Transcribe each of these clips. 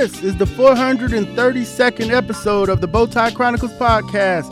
This is the 432nd episode of the Bowtie Chronicles podcast,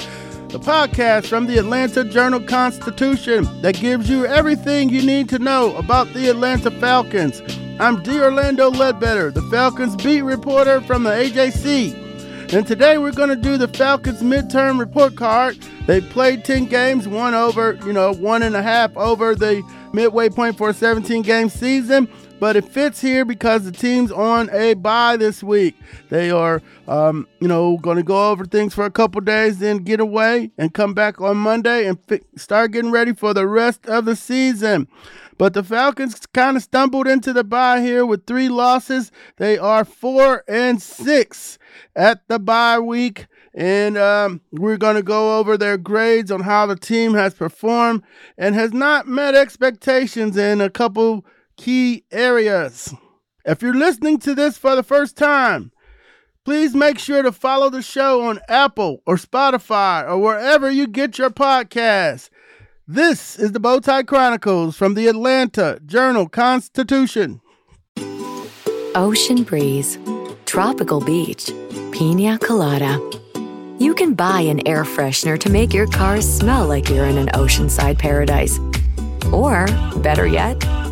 the podcast from the Atlanta Journal Constitution that gives you everything you need to know about the Atlanta Falcons. I'm D. Orlando Ledbetter, the Falcons beat reporter from the AJC. And today we're going to do the Falcons midterm report card. They played 10 games, one over, you know, one and a half over the midway point for a 17 game season but it fits here because the team's on a bye this week. They are, um, you know, going to go over things for a couple days, then get away and come back on Monday and fi- start getting ready for the rest of the season. But the Falcons kind of stumbled into the bye here with three losses. They are four and six at the bye week. And um, we're going to go over their grades on how the team has performed and has not met expectations in a couple key areas. If you're listening to this for the first time, please make sure to follow the show on Apple or Spotify or wherever you get your podcasts. This is the Bowtie Chronicles from the Atlanta Journal Constitution. Ocean breeze, tropical beach, pina colada. You can buy an air freshener to make your car smell like you're in an oceanside paradise. Or, better yet,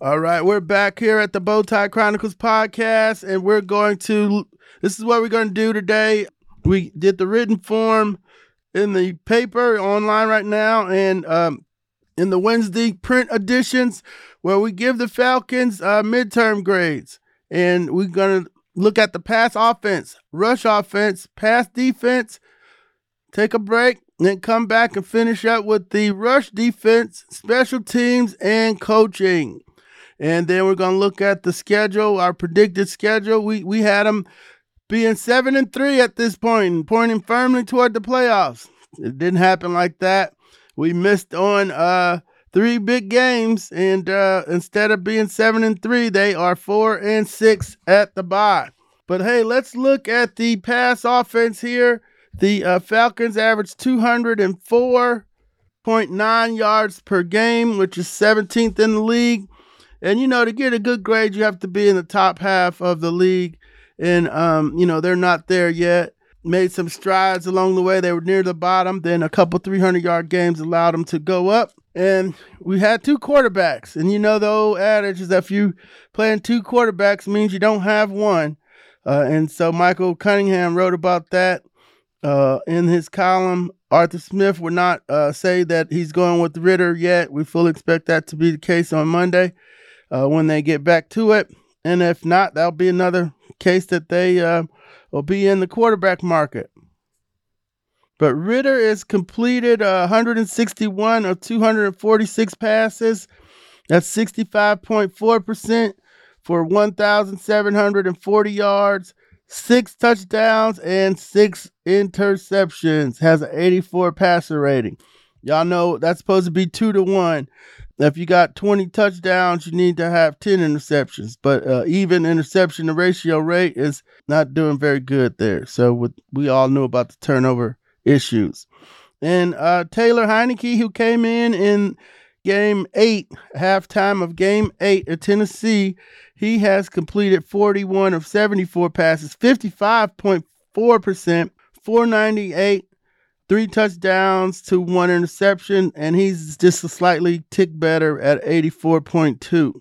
All right, we're back here at the Bowtie Chronicles podcast, and we're going to. This is what we're going to do today. We did the written form in the paper online right now, and um, in the Wednesday print editions, where we give the Falcons uh, midterm grades, and we're going to look at the pass offense, rush offense, pass defense. Take a break, then come back and finish up with the rush defense, special teams, and coaching. And then we're going to look at the schedule, our predicted schedule. We we had them being 7 and 3 at this point and pointing firmly toward the playoffs. It didn't happen like that. We missed on uh three big games and uh instead of being 7 and 3, they are 4 and 6 at the bye. But hey, let's look at the pass offense here. The uh, Falcons averaged 204.9 yards per game, which is 17th in the league. And you know, to get a good grade, you have to be in the top half of the league. And um, you know, they're not there yet. Made some strides along the way. They were near the bottom. Then a couple 300 yard games allowed them to go up. And we had two quarterbacks. And you know, the old adage is that if you playing two quarterbacks means you don't have one. Uh, and so Michael Cunningham wrote about that uh, in his column. Arthur Smith would not uh, say that he's going with Ridder yet. We fully expect that to be the case on Monday uh, when they get back to it. And if not, that'll be another case that they uh, will be in the quarterback market. But Ridder is completed uh, 161 of 246 passes. That's 65.4% for 1,740 yards, six touchdowns, and six interceptions. Has an 84 passer rating. Y'all know that's supposed to be two to one. If you got 20 touchdowns, you need to have 10 interceptions. But uh, even interception to ratio rate is not doing very good there. So with, we all knew about the turnover issues. And uh, Taylor Heinicke, who came in in game eight, halftime of game eight at Tennessee, he has completed 41 of 74 passes, 55.4%, 498 three touchdowns to one interception, and he's just a slightly tick better at 84.2.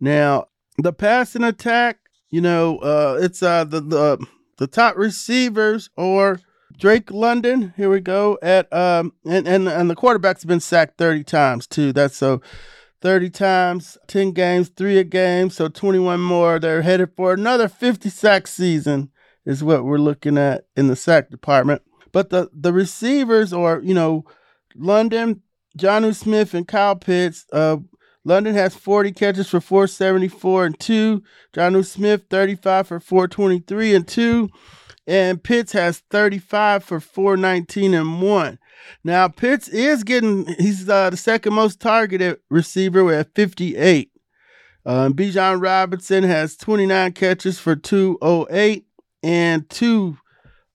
Now, the passing attack, you know, uh, it's uh, the, the the top receivers or Drake London. Here we go at um and and and the quarterback's been sacked 30 times too. That's so 30 times, 10 games, three a game, so 21 more. They're headed for another 50 sack season, is what we're looking at in the sack department. But the, the receivers, or, you know, London, Jonnu Smith, and Kyle Pitts, uh, London has 40 catches for 474 and 2. Jonnu Smith, 35 for 423 and 2. And Pitts has 35 for 419 and 1. Now, Pitts is getting, he's uh, the second most targeted receiver at 58. Um, Bijan Robinson has 29 catches for 208 and two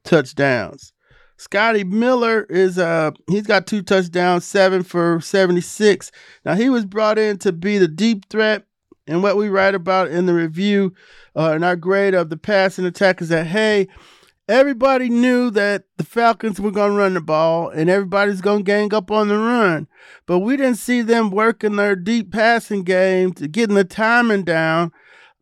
touchdowns. Scotty Miller is uh he's got two touchdowns, seven for 76. Now he was brought in to be the deep threat, and what we write about in the review uh, in our grade of the passing attack is that hey, everybody knew that the Falcons were to run the ball and everybody's to gang up on the run. But we didn't see them working their deep passing game to getting the timing down.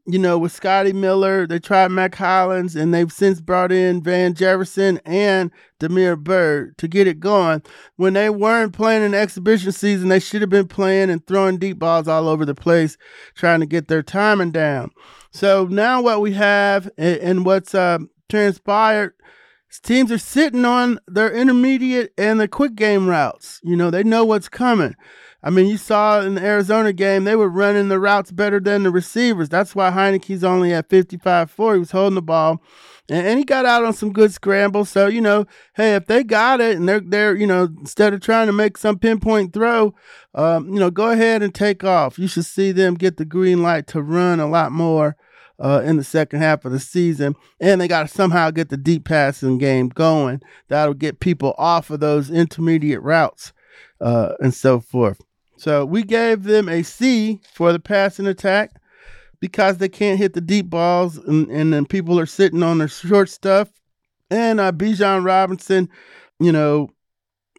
You know, with Scotty Miller, they tried Mack Hollins and they've since brought in Van Jefferson and Damiere Byrd to get it going. When they weren't playing an exhibition season, they should have been playing and throwing deep balls all over the place, trying to get their timing down. So now what we have and what's uh, transpired, teams are sitting on their intermediate and the quick game routes. You know, they know what's coming. I mean, you saw in the Arizona game, they were running the routes better than the receivers. That's why Heinicke's only at 55 4. He was holding the ball. And, and he got out on some good scrambles. So, you know, hey, if they got it and they're, they're you know, instead of trying to make some pinpoint throw, um, you know, go ahead and take off. You should see them get the green light to run a lot more uh, in the second half of the season. And they got to somehow get the deep passing game going. That'll get people off of those intermediate routes uh, and so forth. So we gave them a C for the passing attack because they can't hit the deep balls and, and then people are sitting on their short stuff. And uh, Bijan Robinson, you know,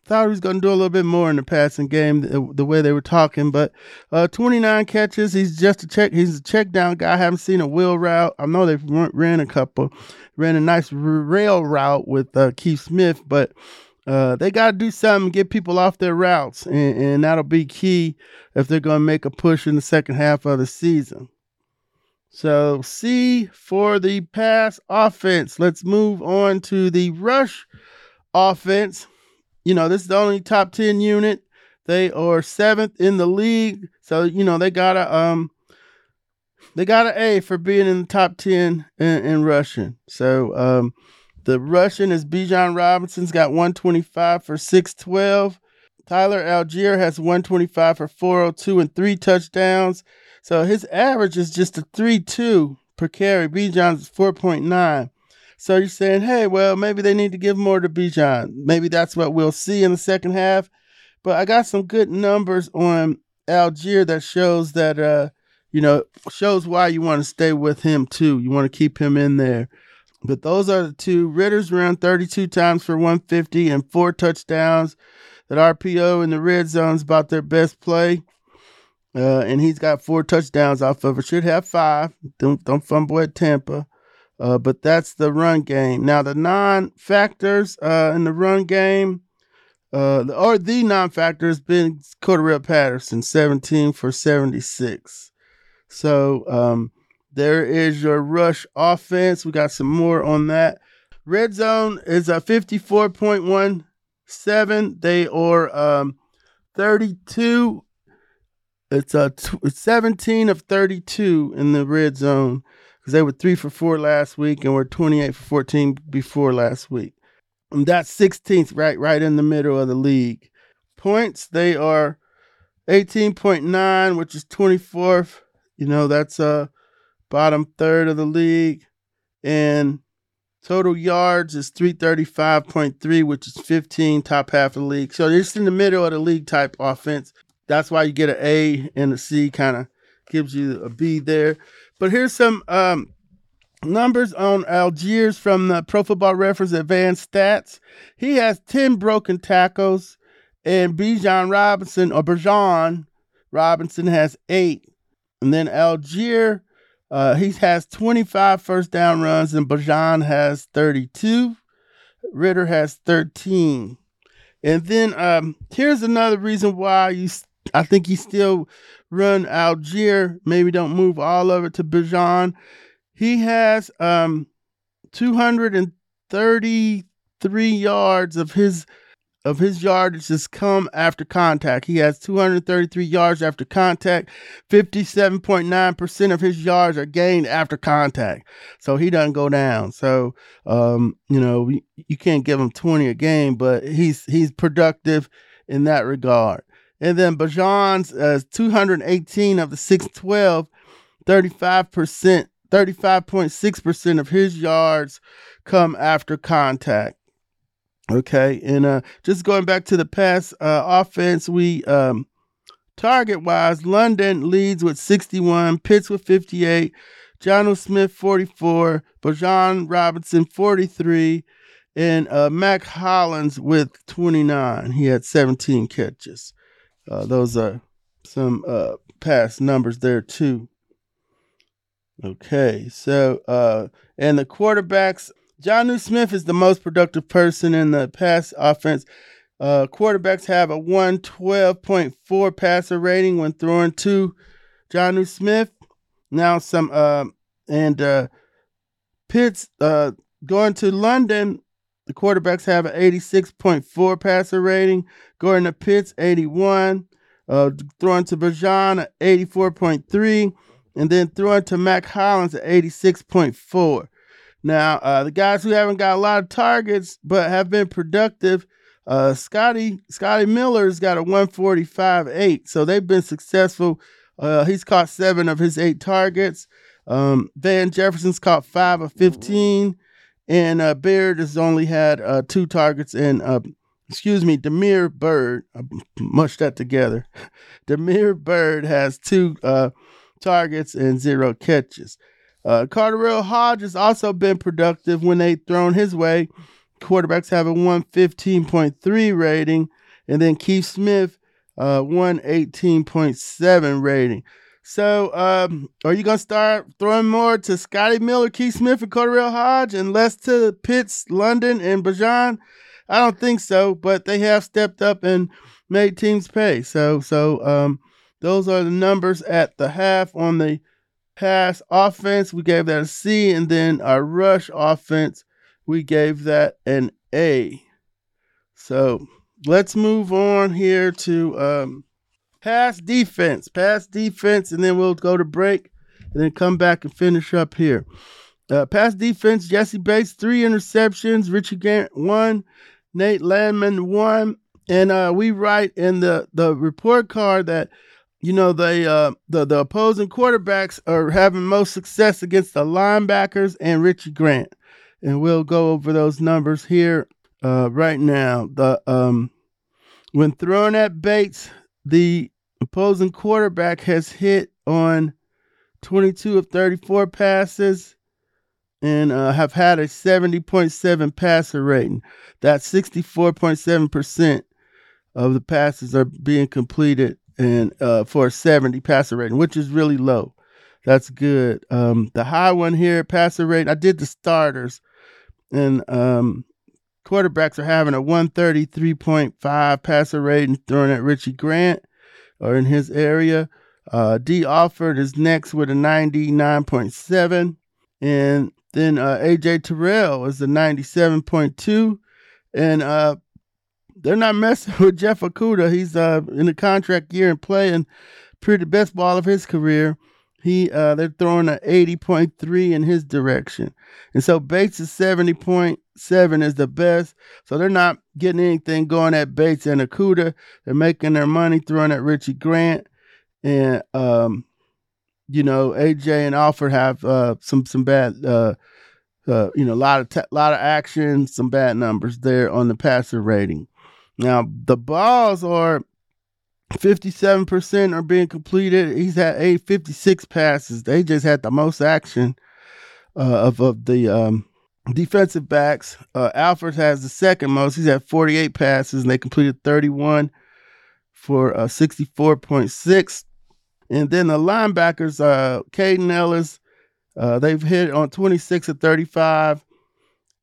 thought he was going to do a little bit more in the passing game, the, the way they were talking. But uh, 29 catches. He's just a check. He's a check down guy. I haven't seen a wheel route. I know they ran a couple, ran a nice rail route with uh, Keith Smith, but. Uh, they got to do something, get people off their routes, and, and that'll be key if they're going to make a push in the second half of the season. So, C for the pass offense. Let's move on to the rush offense you know, this is the only top 10 unit. They are seventh in the league. So, you know, they got a um they got an A for being in the top 10 in, in rushing. So um the Russian is Bijan Robinson's got 125 for 612. Tyler Allgeier has 125 for 402 and three touchdowns. So his average is just a 3-2 per carry. Bijan's 4.9. So you're saying, hey, well, maybe they need to give more to Bijan. Maybe that's what we'll see in the second half. But I got some good numbers on Allgeier that shows that, uh, you know, shows why you want to stay with him too. You want to keep him in there. But those are the two. Ridder's ran 32 times for 150 and four touchdowns. That RPO in the red zone is about their best play. Uh, and he's got four touchdowns off of it. Should have five. Don't don't fumble at Tampa. Uh, but that's the run game. Now, the non factors uh, in the run game, uh, or the non factor has been Cordarrelle Patterson, 17 for 76. So um, there is your rush offense. We got some more on that. Red zone is a 54.17. They are um, 32. It's a t- 17 of 32 in the red zone because they were three for four last week and were 28 for 14 before last week. And that's 16th, right, right in the middle of the league. Points, they are 18.9, which is 24th. You know, that's uh bottom third of the league. And total yards is 335.3, which is 15, top half of the league. So just in the middle of the league type offense. That's why you get an A and a C kind of gives you a B there. But here's some um, numbers on Allgeiers from the Pro Football Reference Advanced Stats. He has 10 broken tackles, and Bijan Robinson, or Bijan Robinson, has eight. And then Allgeier, uh, he has 25 first down runs, and Bijan has 32. Ridder has 13. And then um, here's another reason why you I think he still run Allgeier. Maybe don't move all of it to Bijan. He has um 233 yards of his of his yardage has come after contact. He has 233 yards after contact. 57.9% of his yards are gained after contact. So he doesn't go down. So, um, you know, you can't give him 20 a game, but he's he's productive in that regard. And then Bijan's uh, 218 of the 612, 35%, 35.6% of his yards come after contact. Okay, and uh, just going back to the pass uh, offense, we um, target wise, London leads with 61, Pitts with 58, Jonnu Smith 44, Bijan Robinson 43, and uh, Mack Hollins with 29. He had 17 catches. Uh, those are some uh, past numbers there too. Okay, so uh, and the quarterbacks Jonnu Smith is the most productive person in the pass offense. Uh, quarterbacks have a 112.4 passer rating when throwing to Jonnu Smith. Now some uh, and uh, Pitts uh, going to London. The quarterbacks have an 86.4 passer rating. Going to Pitts, 81. Uh, throwing to Bijan, 84.3. And then throwing to Mack Hollins at 86.4. Now, uh, the guys who haven't got a lot of targets but have been productive, uh, Scotty Scotty Miller's got a 145.8, so they've been successful. Uh, he's caught seven of his eight targets. Um, Van Jefferson's caught five of 15, and uh, Baird has only had uh, two targets. And uh, excuse me, Damiere Byrd, I mushed that together. Damiere Byrd has two targets and zero catches. Uh, KhaDarel Hodge has also been productive when they thrown his way. Quarterbacks have a 115.3 rating, and then Keith Smith, uh, 118.7 rating. So, um, are you gonna start throwing more to Scotty Miller, Keith Smith, and KhaDarel Hodge, and less to Pitts, London, and Bijan? I don't think so, but they have stepped up and made teams pay. So, so um, those are the numbers at the half on the pass offense, we gave that a C, and then our rush offense, we gave that an A. So let's move on here to um, pass defense, pass defense, and then we'll go to break and then come back and finish up here. Uh, pass defense, Jessie Bates, three interceptions, Richie Grant, one, Nate Landman, one. And uh, we write in the, the report card that you know they uh, the the opposing quarterbacks are having most success against the linebackers and Richie Grant, and we'll go over those numbers here uh, right now. The um, when throwing at Bates, the opposing quarterback has hit on 22 of 34 passes and uh, have had a 70.7 passer rating. That's 64.7% of the passes are being completed and uh, for a 70 passer rating, which is really low. That's good. Um, the high one here, passer rating, I did the starters, and um, quarterbacks are having a 133.5 passer rating throwing at Richie Grant or in his area. Uh, Dee Alford is next with a 99.7. And then uh, AJ Terrell is a 97.2. And uh, they're not messing with Jeff Okudah. He's uh, in a contract year and playing pretty best ball of his career. He uh, they're throwing an 80.3 in his direction. And so Bates is 70.7 is the best. So they're not getting anything going at Bates and Okudah. They're making their money throwing at Richie Grant. And um, you know, AJ and Alford have uh, some some bad uh, uh, you know, a lot of te- lot of action, some bad numbers there on the passer rating. Now the balls are 57% are being completed. He's had a 56 passes. They just had the most action uh, of of the um, defensive backs. Uh, Alford has the second most. He's had 48 passes, and they completed 31 for uh, 64.6. And then the linebackers, uh, Kaden Elliss, uh, they've hit on 26 of 35.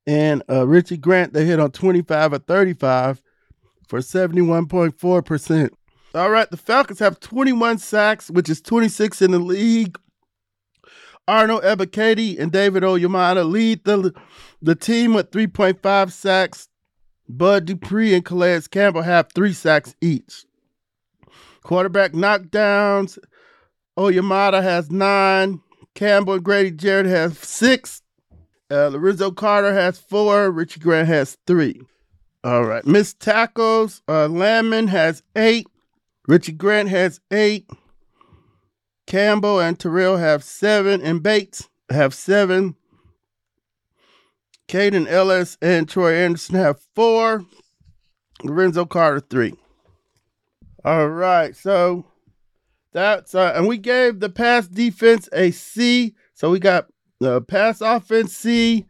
And uh, Richie Grant, they hit on 25 of 35 for 71.4%. All right, the Falcons have 21 sacks, which is 26 in the league. Arnold Ebiketie and David Onyemata lead the the team with 3.5 sacks. Bud Dupree and Calais Campbell have three sacks each. Quarterback knockdowns. Onyemata has nine. Campbell and Grady Jarrett have six. Uh, Lorenzo Carter has four. Richie Grant has three. All right. Missed tackles. Uh, Landman has eight. Richie Grant has eight. Campbell and Terrell have seven. And Bates have seven. Kaden Elliss and Troy Anderson have four. Lorenzo Carter three. All right, so that's uh, and we gave the pass defense a C. So we got the uh, pass offense C,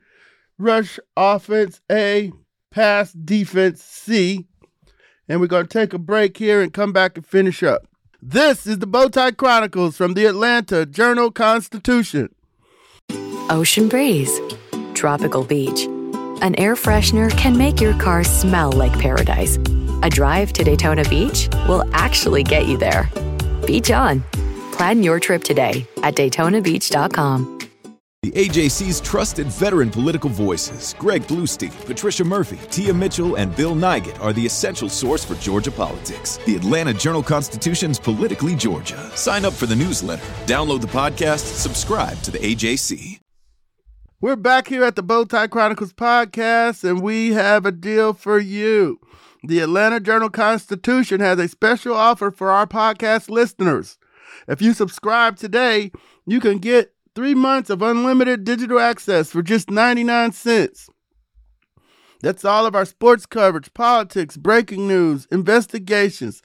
rush offense A, pass defense C. And we're gonna take a break here and come back and finish up. This is the Bowtie Chronicles from the Atlanta Journal Constitution. Ocean breeze, tropical beach. An air freshener can make your car smell like paradise. A drive to Daytona Beach will actually get you there. Beach on. Plan your trip today at DaytonaBeach.com. The AJC's trusted veteran political voices, Greg Bluestein, Patricia Murphy, Tia Mitchell, and Bill Nigut, are the essential source for Georgia politics. The Atlanta Journal Constitution's Politically Georgia. Sign up for the newsletter, download the podcast, subscribe to the AJC. We're back here at the Bowtie Chronicles podcast, and we have a deal for you. The Atlanta Journal Constitution has a special offer for our podcast listeners. If you subscribe today, you can get three months of unlimited digital access for just 99 cents. That's all of our sports coverage, politics, breaking news, investigations,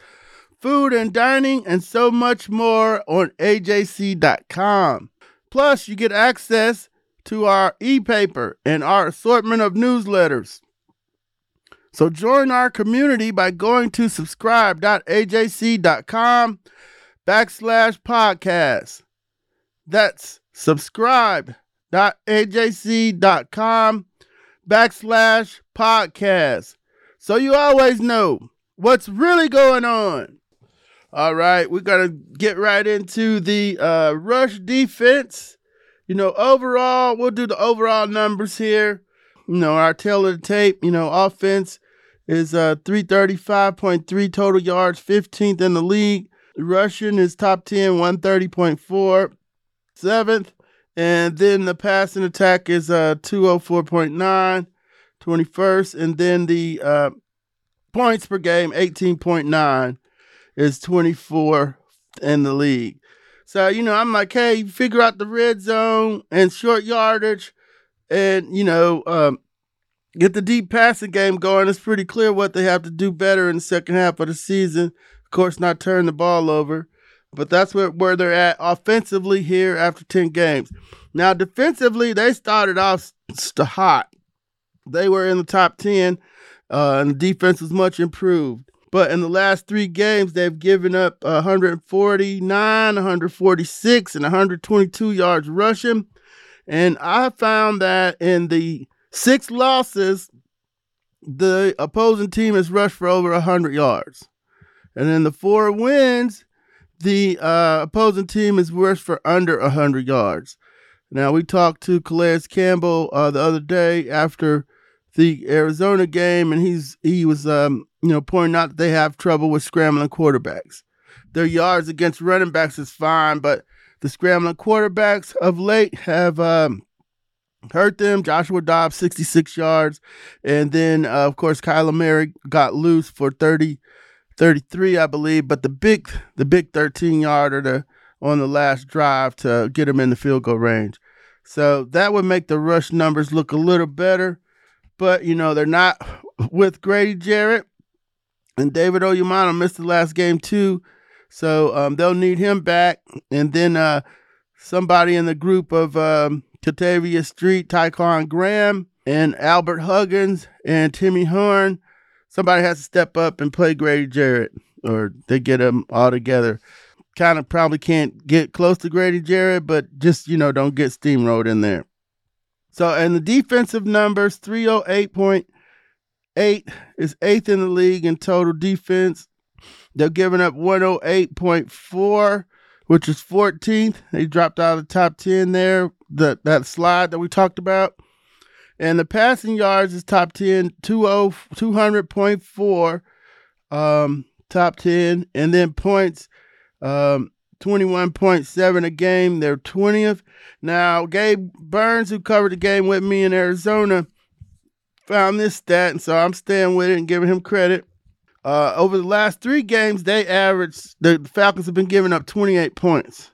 food and dining, and so much more on AJC.com. Plus, you get access to our e paper and our assortment of newsletters. So join our community by going to subscribe.ajc.com backslash podcast. That's subscribe.ajc.com backslash podcast. So you always know what's really going on. All right, we're going to get right into the uh, rush defense. You know, overall, we'll do the overall numbers here. You know, our tail of the tape, you know, offense is uh 335.3 total yards, 15th in the league. Russian is top 10, 130.4, seventh. And then the passing attack is uh 204.9, 21st. And then the uh, points per game, 18.9, is 24 in the league. So, you know, I'm like, hey, figure out the red zone and short yardage and, you know, um, get the deep passing game going. It's pretty clear what they have to do better in the second half of the season. Of course, not turn the ball over, but that's where, where they're at offensively here after 10 games. Now, defensively, they started off st- hot. They were in the top 10, uh, and the defense was much improved. But in the last three games, they've given up 149, 146, and 122 yards rushing. And I found that in the six losses, the opposing team has rushed for over 100 yards. And in the four wins, the uh, opposing team is worse for under 100 yards. Now, we talked to Calais Campbell uh, the other day after the Arizona game, and he's he was um, you know pointing out that they have trouble with scrambling quarterbacks. Their yards against running backs is fine, but the scrambling quarterbacks of late have um, hurt them. Joshua Dobbs, 66 yards. And then, uh, of course, Kyler Murray got loose for 30, 33, I believe. But the big, the big 13 yarder to, on the last drive to get him in the field goal range. So that would make the rush numbers look a little better. But, you know, they're not with Grady Jarrett. And David Onyemata missed the last game, too. So um, they'll need him back. And then uh, somebody in the group of um, Kentavius Street, Ta'Quon Graham, and Albert Huggins and Timmy Horne. Somebody has to step up and play Grady Jarrett, or they get them all together. Kind of probably can't get close to Grady Jarrett, but just, you know, don't get steamrolled in there. So, and the defensive numbers 308.8 is eighth in the league in total defense. They're giving up 108.4, which is 14th. They dropped out of the top 10 there, the, that slide that we talked about. And the passing yards is top 10, 200.4, um, top 10. And then points, um, 21.7 a game. They're 20th. Now, Gabe Burns, who covered the game with me in Arizona, found this stat, and so I'm staying with it and giving him credit. Uh, over the last three games, they averaged, the Falcons have been giving up 28 points.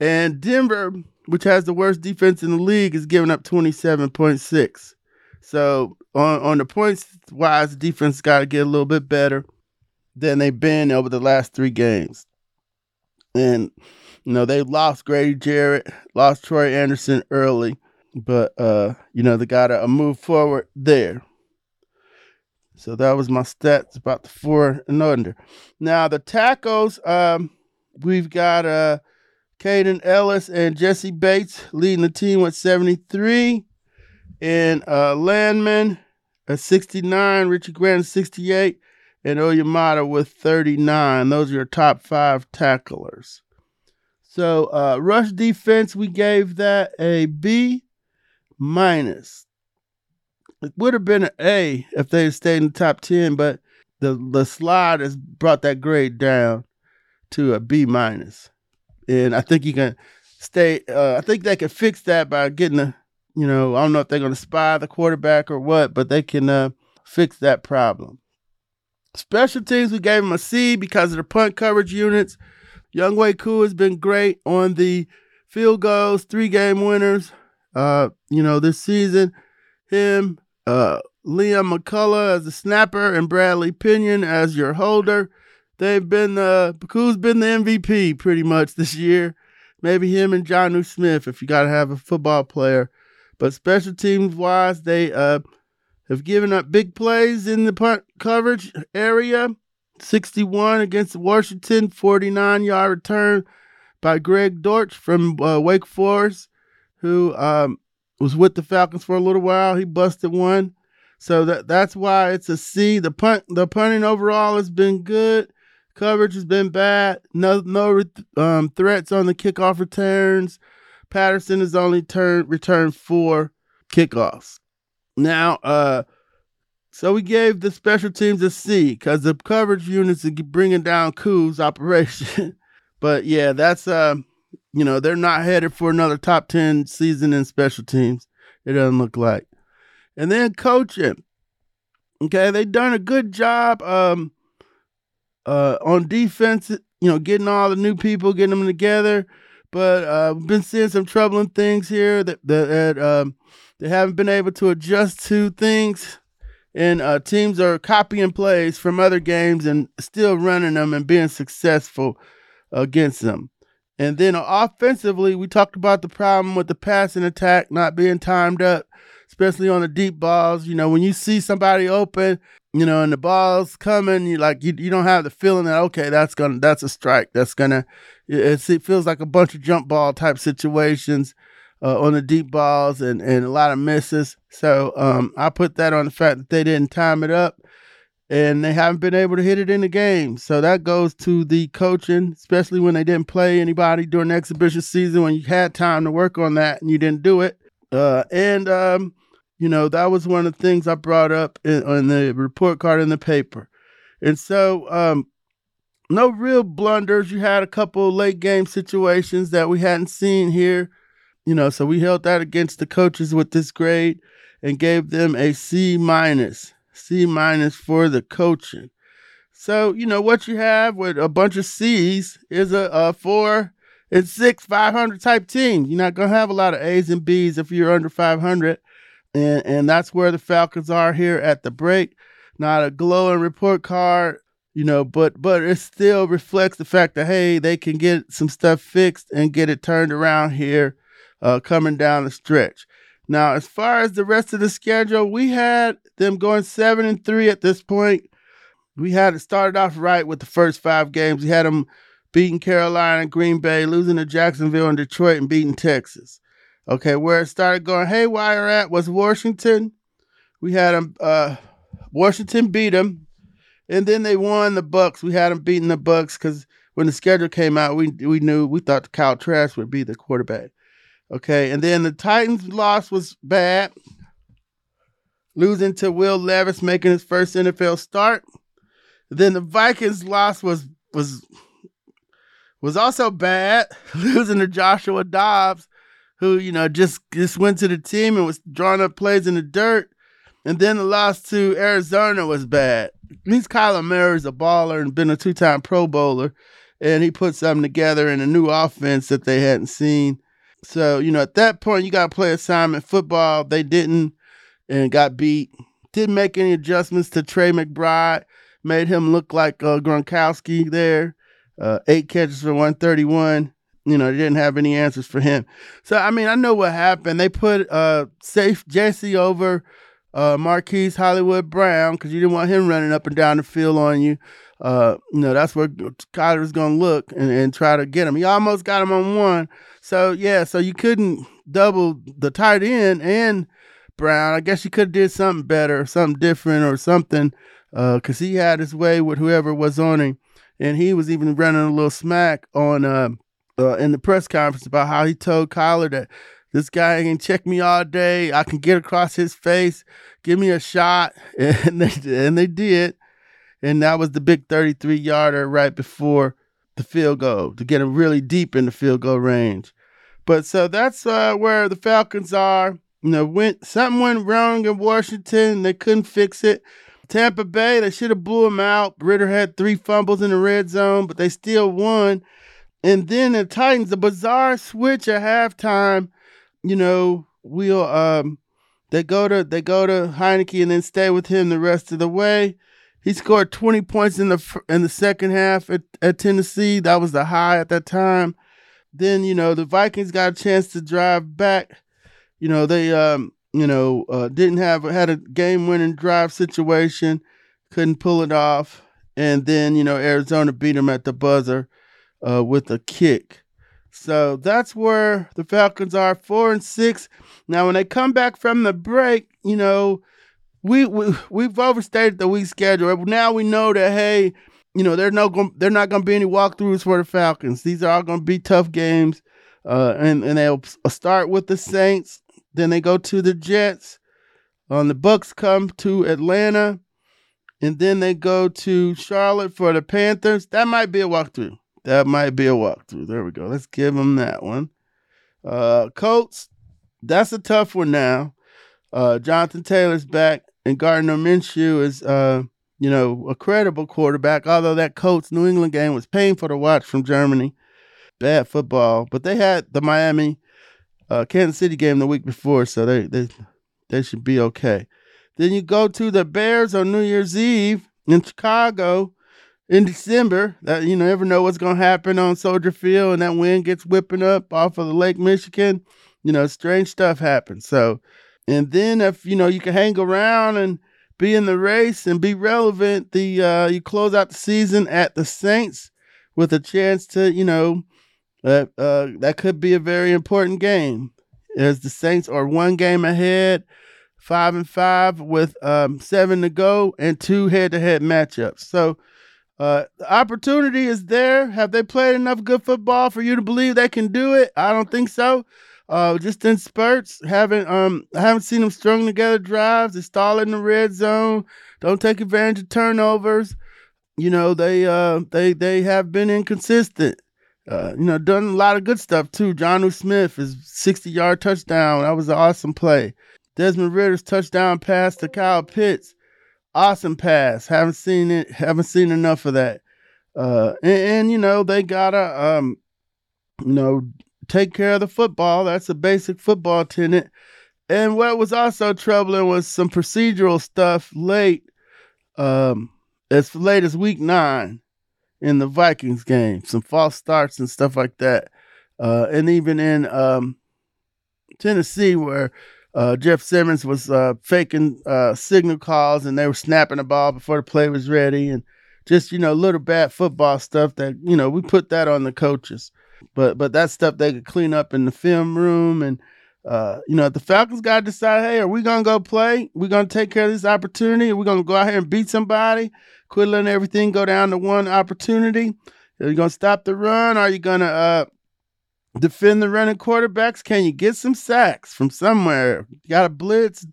And Denver, which has the worst defense in the league, is giving up 27.6. So on, on the points wise, defense got to get a little bit better than they've been over the last three games. And, you know, they lost Grady Jarrett, lost Troy Anderson early, but, uh, you know, they got to move forward there. So that was my stats about the four and under. Now the tackles, um, we've got uh Kaden Elliss and Jessie Bates leading the team with 73. And uh Landman at 69, Richie Grant 68, and Onyemata with 39. Those are your top five tacklers. So uh rush defense, we gave that a B minus. It would have been an A if they had stayed in the top 10, but the, the slide has brought that grade down to a B minus. And I think you can stay, uh, I think they can fix that by getting a, you know, I don't know if they're going to spy the quarterback or what, but they can uh, fix that problem. Special teams, we gave them a C because of the punt coverage units. Younghoe Koo has been great on the field goals, three game winners, uh, you know, this season. Him, uh, Liam McCullough as the snapper and Bradley Pinion as your holder. They've been uh Koo's been the MVP pretty much this year. Maybe him and Jonnu Smith if you gotta have a football player. But special teams wise, they uh have given up big plays in the punt coverage area. 61 against Washington, 49 yard return by Greg Dortch from uh, Wake Forest, who um, was with the Falcons for a little while. He busted one. So that that's why it's a C. The punt the punting overall has been good. Coverage has been bad. No no um, threats on the kickoff returns. Patterson has only turned returned four kickoffs. Now, uh, so we gave the special teams a C because the coverage units are bringing down Koo's operation. but yeah, that's uh, you know, they're not headed for another top ten season in special teams. It doesn't look like. And then coaching. Okay, they've done a good job um uh on defense, you know, getting all the new people, getting them together. But uh we've been seeing some troubling things here that that um they haven't been able to adjust to things. And uh, teams are copying plays from other games and still running them and being successful against them. And then offensively, we talked about the problem with the passing attack not being timed up especially on the deep balls. You know, when you see somebody open, you know, and the ball's coming, you like you, you don't have the feeling that okay, that's gonna that's a strike. That's gonna it, it feels like a bunch of jump ball type situations uh, on the deep balls and and a lot of misses. So um, I put that on the fact that they didn't time it up. And they haven't been able to hit it in the game. So that goes to the coaching, especially when they didn't play anybody during the exhibition season when you had time to work on that and you didn't do it. Uh, and um, you know, that was one of the things I brought up in, the report card in the paper. And so, um, no real blunders. You had a couple late game situations that we hadn't seen here. You know, so we held that against the coaches with this grade and gave them a C minus, C minus for the coaching. So, you know, what you have with a bunch of C's is a, a four and six, 500 type team. You're not going to have a lot of A's and B's if you're under 500 and and that's where the Falcons are here at the break. Not a glowing report card, you know, but but it still reflects the fact that hey, they can get some stuff fixed and get it turned around here, uh, coming down the stretch. Now, as far as the rest of the schedule, we had them going seven and three at this point. We had it started off right with the first five games. We had them beating Carolina, Green Bay, losing to Jacksonville and Detroit, and beating Texas. Okay, where it started going haywire at was Washington. We had them, uh, Washington beat them. And then they won the Bucks. We had them beating the Bucks because when the schedule came out, we we knew we thought Kyle Trask would be the quarterback. Okay, and then the Titans loss was bad, losing to Will Levis, making his first NFL start. Then the Vikings loss was was was also bad, losing to Joshua Dobbs, who you know just just went to the team and was drawing up plays in the dirt. And then the loss to Arizona was bad. At least Kyler Murray's a baller and been a two-time Pro Bowler, and he put something together in a new offense that they hadn't seen. So you know, at that point, you got to play assignment football. They didn't, and got beat. Didn't make any adjustments to Trey McBride. Made him look like uh, Gronkowski there. Uh, eight catches for 131. You know, they didn't have any answers for him. So I mean, I know what happened. They put uh safe Jesse over uh Marquise Hollywood Brown because you didn't want him running up and down the field on you. Uh, you know, that's where Kyler was gonna look and, and try to get him. He almost got him on one. So yeah, so you couldn't double the tight end and Brown. I guess you could have did something better, something different, or something, because uh, he had his way with whoever was on him, and he was even running a little smack on uh, uh, in the press conference about how he told Kyler that this guy can check me all day. I can get across his face. Give me a shot, and they and they did, and that was the big 33 yarder right before the field goal to get him really deep in the field goal range. But so that's uh, where the Falcons are. You know, went something went wrong in Washington. They couldn't fix it. Tampa Bay, they should have blew them out. Ridder had three fumbles in the red zone, but they still won. And then the Titans, the bizarre switch at halftime. You know, we'll um, they go to they go to Heinicke and then stay with him the rest of the way. He scored 20 points in the in the second half at, at Tennessee. That was the high at that time. Then you know the Vikings got a chance to drive back you know, they um, you know, uh, didn't have had a game winning drive situation, couldn't pull it off, and then you know Arizona beat them at the buzzer uh, with a kick. So that's where the Falcons are, four and six. Now, when they come back from the break, you know, we, we we've overstated the week schedule. Now we know that hey, you know, they're no they're not going to be any walkthroughs for the Falcons. These are all going to be tough games, uh, and and they'll start with the Saints, then they go to the Jets. On the Bucks come to Atlanta, and then they go to Charlotte for the Panthers. That might be a walkthrough. That might be a walkthrough. There we go. Let's give them that one. Uh, Colts. That's a tough one now. Uh, Jonathan Taylor's back, and Gardner Minshew is, uh, you know, a credible quarterback. Although that Colts New England game was painful to watch from Germany, bad football. But they had the Miami uh, Kansas City game the week before, so they they they should be okay. Then you go to the Bears on New Year's Eve in Chicago in December. That you never know what's gonna happen on Soldier Field, and that wind gets whipping up off of the Lake Michigan. You know, strange stuff happens. So, and then if you know you can hang around and be in the race and be relevant, the uh, you close out the season at the Saints with a chance to you know that uh, that could be a very important game, as the Saints are one game ahead, five and five with um, seven to go, and two head-to-head matchups. So uh, the opportunity is there. Have they played enough good football for you to believe they can do it? I don't think so. Uh, just in spurts. Haven't um I haven't seen them strung together drives. They stall in the red zone. Don't take advantage of turnovers. You know they uh they they have been inconsistent. Uh, you know, done a lot of good stuff too. Jonnu Smith, his 60 yard touchdown, that was an awesome play. Desmond Ridder's touchdown pass to Kyle Pitts, awesome pass. Haven't seen it, haven't seen enough of that. Uh, and, and, you know, they gotta, um, you know, take care of the football. That's a basic football tenet. And what was also troubling was some procedural stuff late, um, as late as week nine in the Vikings game, some false starts and stuff like that. Uh, and even in um, Tennessee, where uh, Jeff Simmons was uh, faking uh, signal calls and they were snapping the ball before the play was ready, and just you know little bad football stuff that you know we put that on the coaches, but but that stuff they could clean up in the film room and Uh, you know, the Falcons got to decide, hey, are we gonna go play? We gonna take care of this opportunity? Are we gonna go out here and beat somebody? Quit letting everything go down to one opportunity. Are you gonna stop the run? Are you gonna uh, defend the running quarterbacks? Can you get some sacks from somewhere? You got a blitz.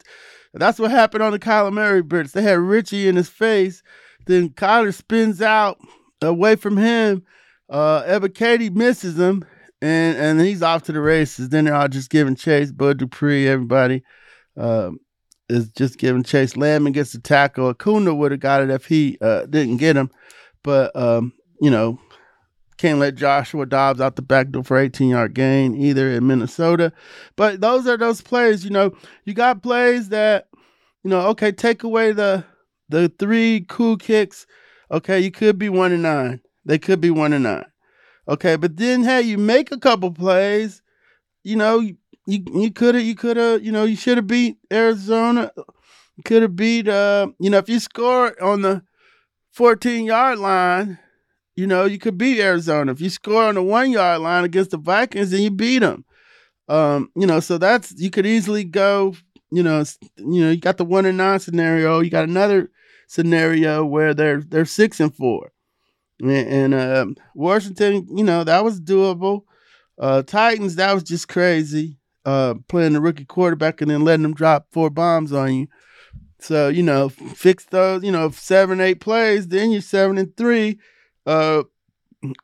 That's what happened on the Kyler Murray blitz. They had Richie in his face. Then Kyler spins out away from him. Uh, Ebiketie misses him, and and he's off to the races. Then they're all just giving chase. Bud Dupree, everybody um, is just giving chase. Landman gets the tackle. Acuna would have got it if he uh, didn't get him, but um, you know can't let Joshua Dobbs out the back door for 18 yard gain either in Minnesota. But those are those plays, you know, you got plays that, you know, okay, take away the the three Koo kicks. Okay, you could be one and nine. They could be one and nine. Okay, but then hey, you make a couple plays, you know, you you could have you could have, you know, you should have beat Arizona. Could have beat uh, you know, if you score on the 14 yard line, you know, you could beat Arizona. If you score on the one yard line against the Vikings, then you beat them. Um, you know, so that's you could easily go, you know, you know, you got the one and nine scenario. You got another scenario where they're they're six and four. And, and uh, Washington, you know, that was doable. Uh, Titans, that was just crazy. Uh, playing the rookie quarterback and then letting them drop four bombs on you. So, you know, fix those, you know, seven, eight plays, then you're seven and three uh,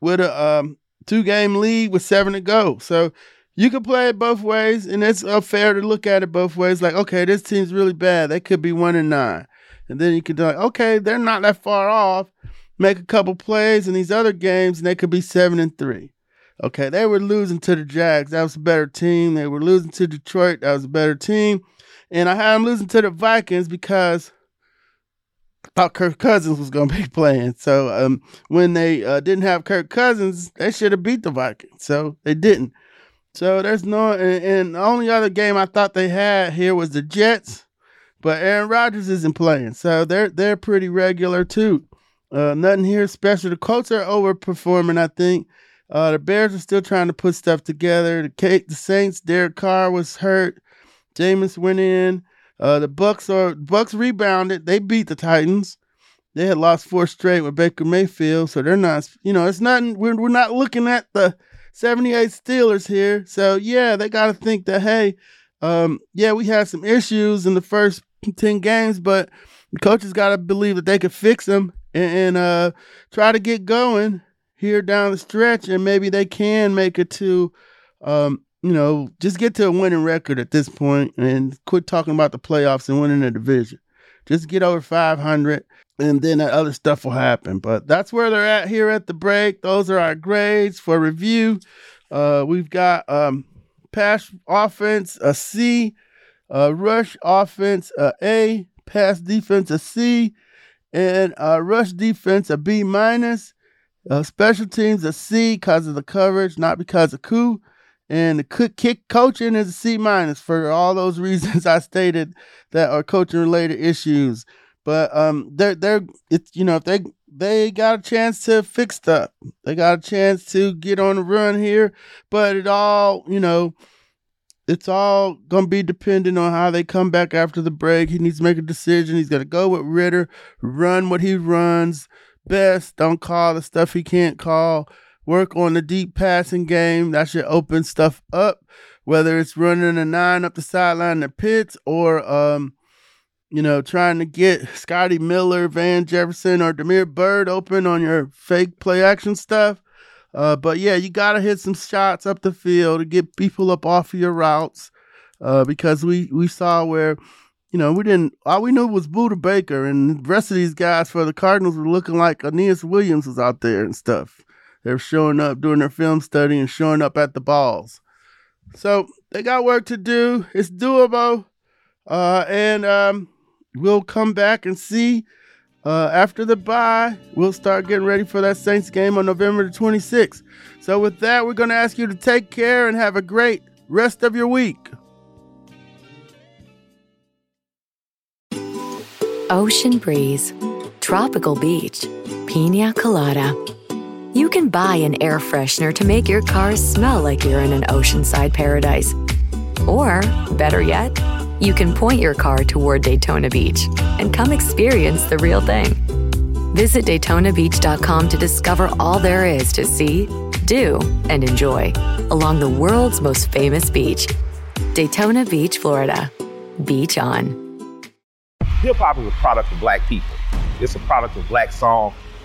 with a um, two game lead with seven to go. So you can play it both ways, and it's uh, fair to look at it both ways. Like, okay, this team's really bad. They could be one and nine. And then you be like, okay, they're not that far off. Make a couple plays in these other games, and they could be seven and three. Okay, they were losing to the Jags. That was a better team. They were losing to Detroit. That was a better team. And I had them losing to the Vikings because thought Kirk Cousins was going to be playing. So um, when they uh, didn't have Kirk Cousins, they should have beat the Vikings. So they didn't. So there's no, and, and, the only other game I thought they had here was the Jets, but Aaron Rodgers isn't playing, so they're they're pretty regular too. Uh, nothing here special. The Colts are overperforming, I think. Uh, the Bears are still trying to put stuff together. The, the Saints, Derek Carr was hurt. Jameis went in. Uh, the Bucs are Bucs rebounded. They beat the Titans. They had lost four straight with Baker Mayfield, so they're not. You know, it's not. We're we're not looking at the 78 Steelers here. So yeah, they got to think that hey, um, yeah, we had some issues in the first 10 games, but the coaches got to believe that they could fix them and, and uh, try to get going here down the stretch, and maybe they can make it to um, you know, just get to a winning record at this point and quit talking about the playoffs and winning the division. Just get over 500 and then that other stuff will happen. But that's where they're at here at the break. Those are our grades for review. Uh, we've got um, pass offense a C, uh, rush offense a A, pass defense a C, and uh, rush defense a B minus. Uh, special teams a C because of the coverage, not because of Koo and the kick coaching is a C minus for all those reasons I stated that are coaching related issues. But um, they're they're it's you know if they they got a chance to fix stuff, they got a chance to get on the run here. But it all you know, it's all gonna be dependent on how they come back after the break. He needs to make a decision. He's gonna go with Ridder, run what he runs best. Don't call the stuff he can't call work on the deep passing game. That should open stuff up, whether it's running a nine up the sideline the Pitts or um, you know, trying to get Scotty Miller, Van Jefferson, or Damiere Byrd open on your fake play action stuff. Uh, but yeah, you gotta hit some shots up the field to get people up off of your routes. Uh, because we we saw where you know, we didn't. All we knew was Budda Baker, and the rest of these guys for the Cardinals were looking like Aeneas Williams was out there and stuff. They're showing up doing their film study and showing up at the balls. So they got work to do. It's doable. Uh, and um, we'll come back and see uh, after the bye. We'll start getting ready for that Saints game on November the 26th. So, with that, we're going to ask you to take care and have a great rest of your week. Ocean breeze, tropical beach, pina colada. You can buy an air freshener to make your car smell like you're in an oceanside paradise. Or, better yet, you can point your car toward Daytona Beach and come experience the real thing. Visit DaytonaBeach.com to discover all there is to see, do, and enjoy along the world's most famous beach. Daytona Beach, Florida. Beach on. Hip hop is a product of black people. It's a product of black song